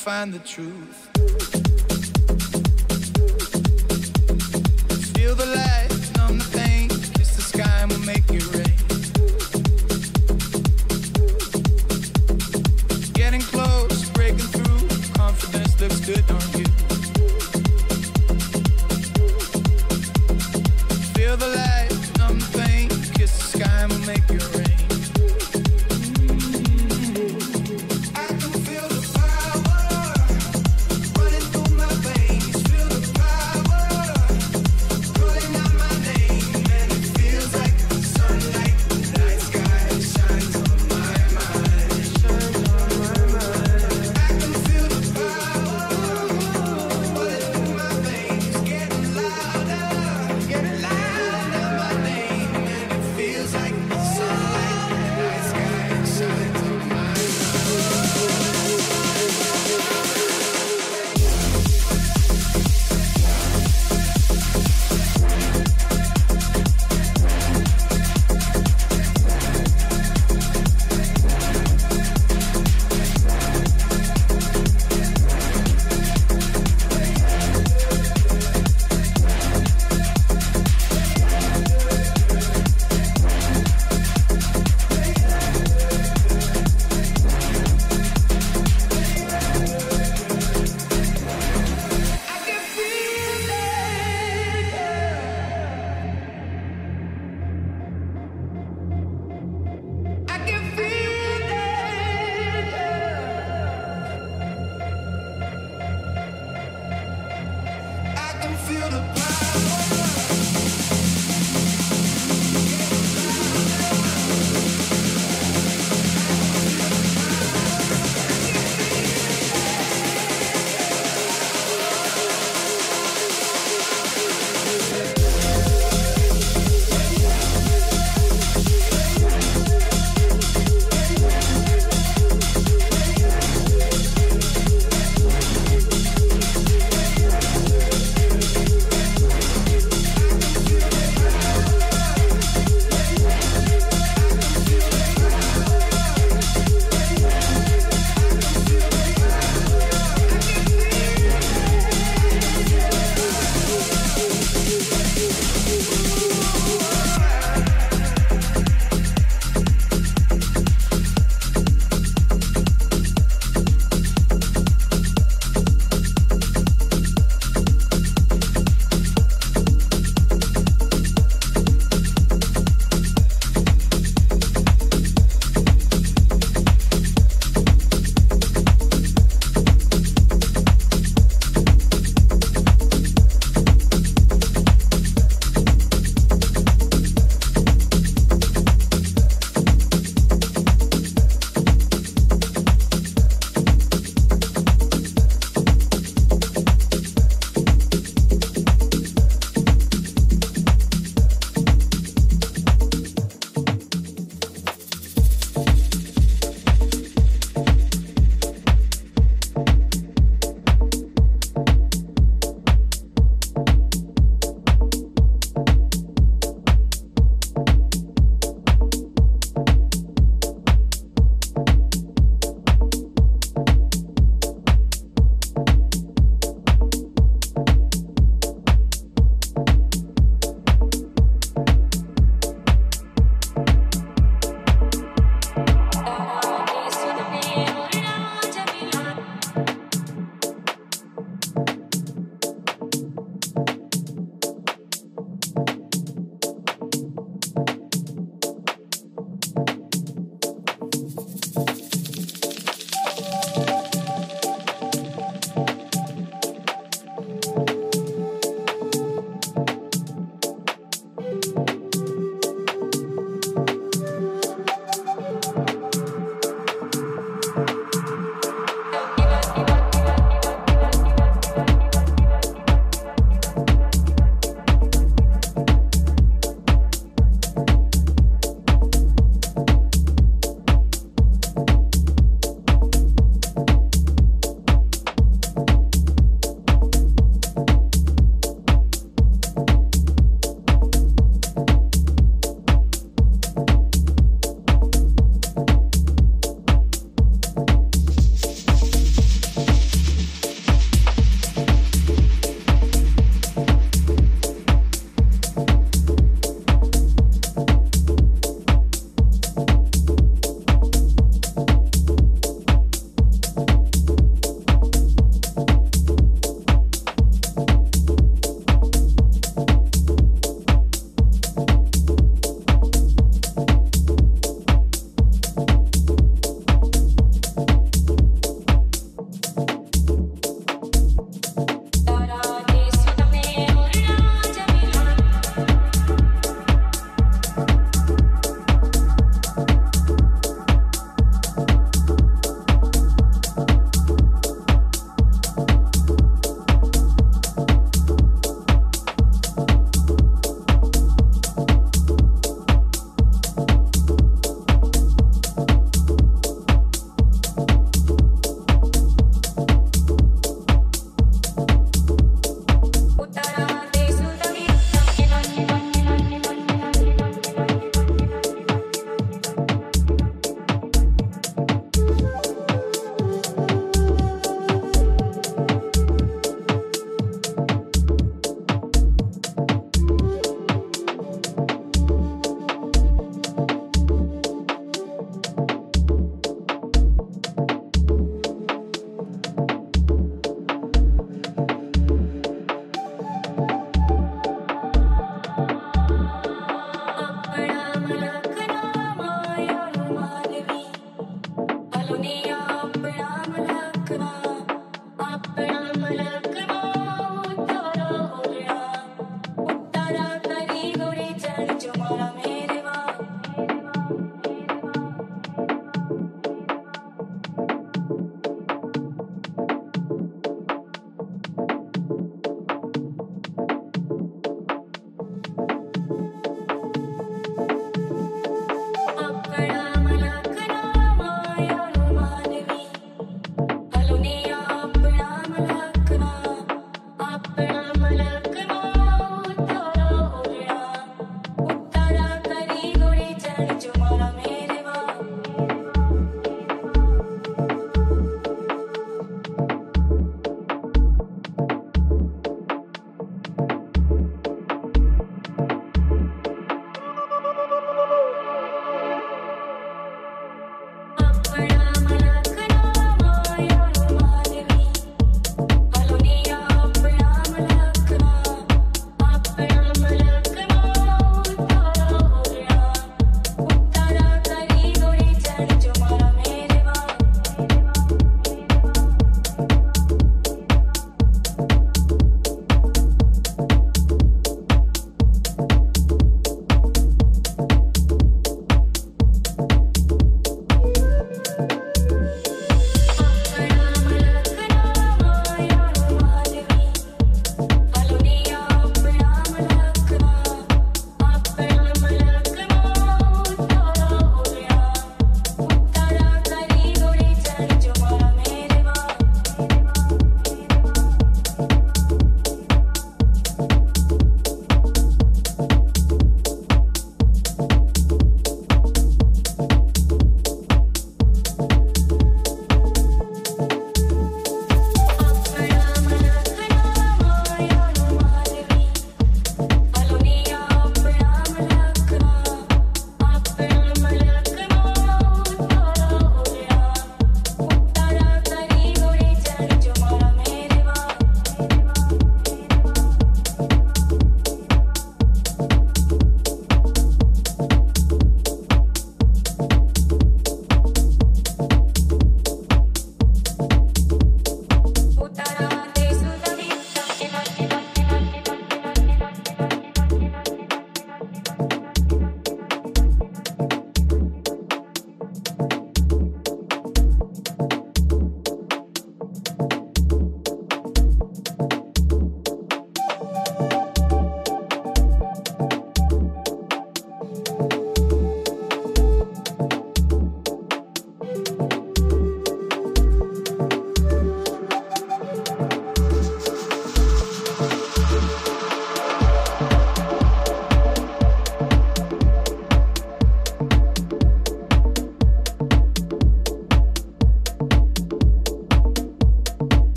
find the truth.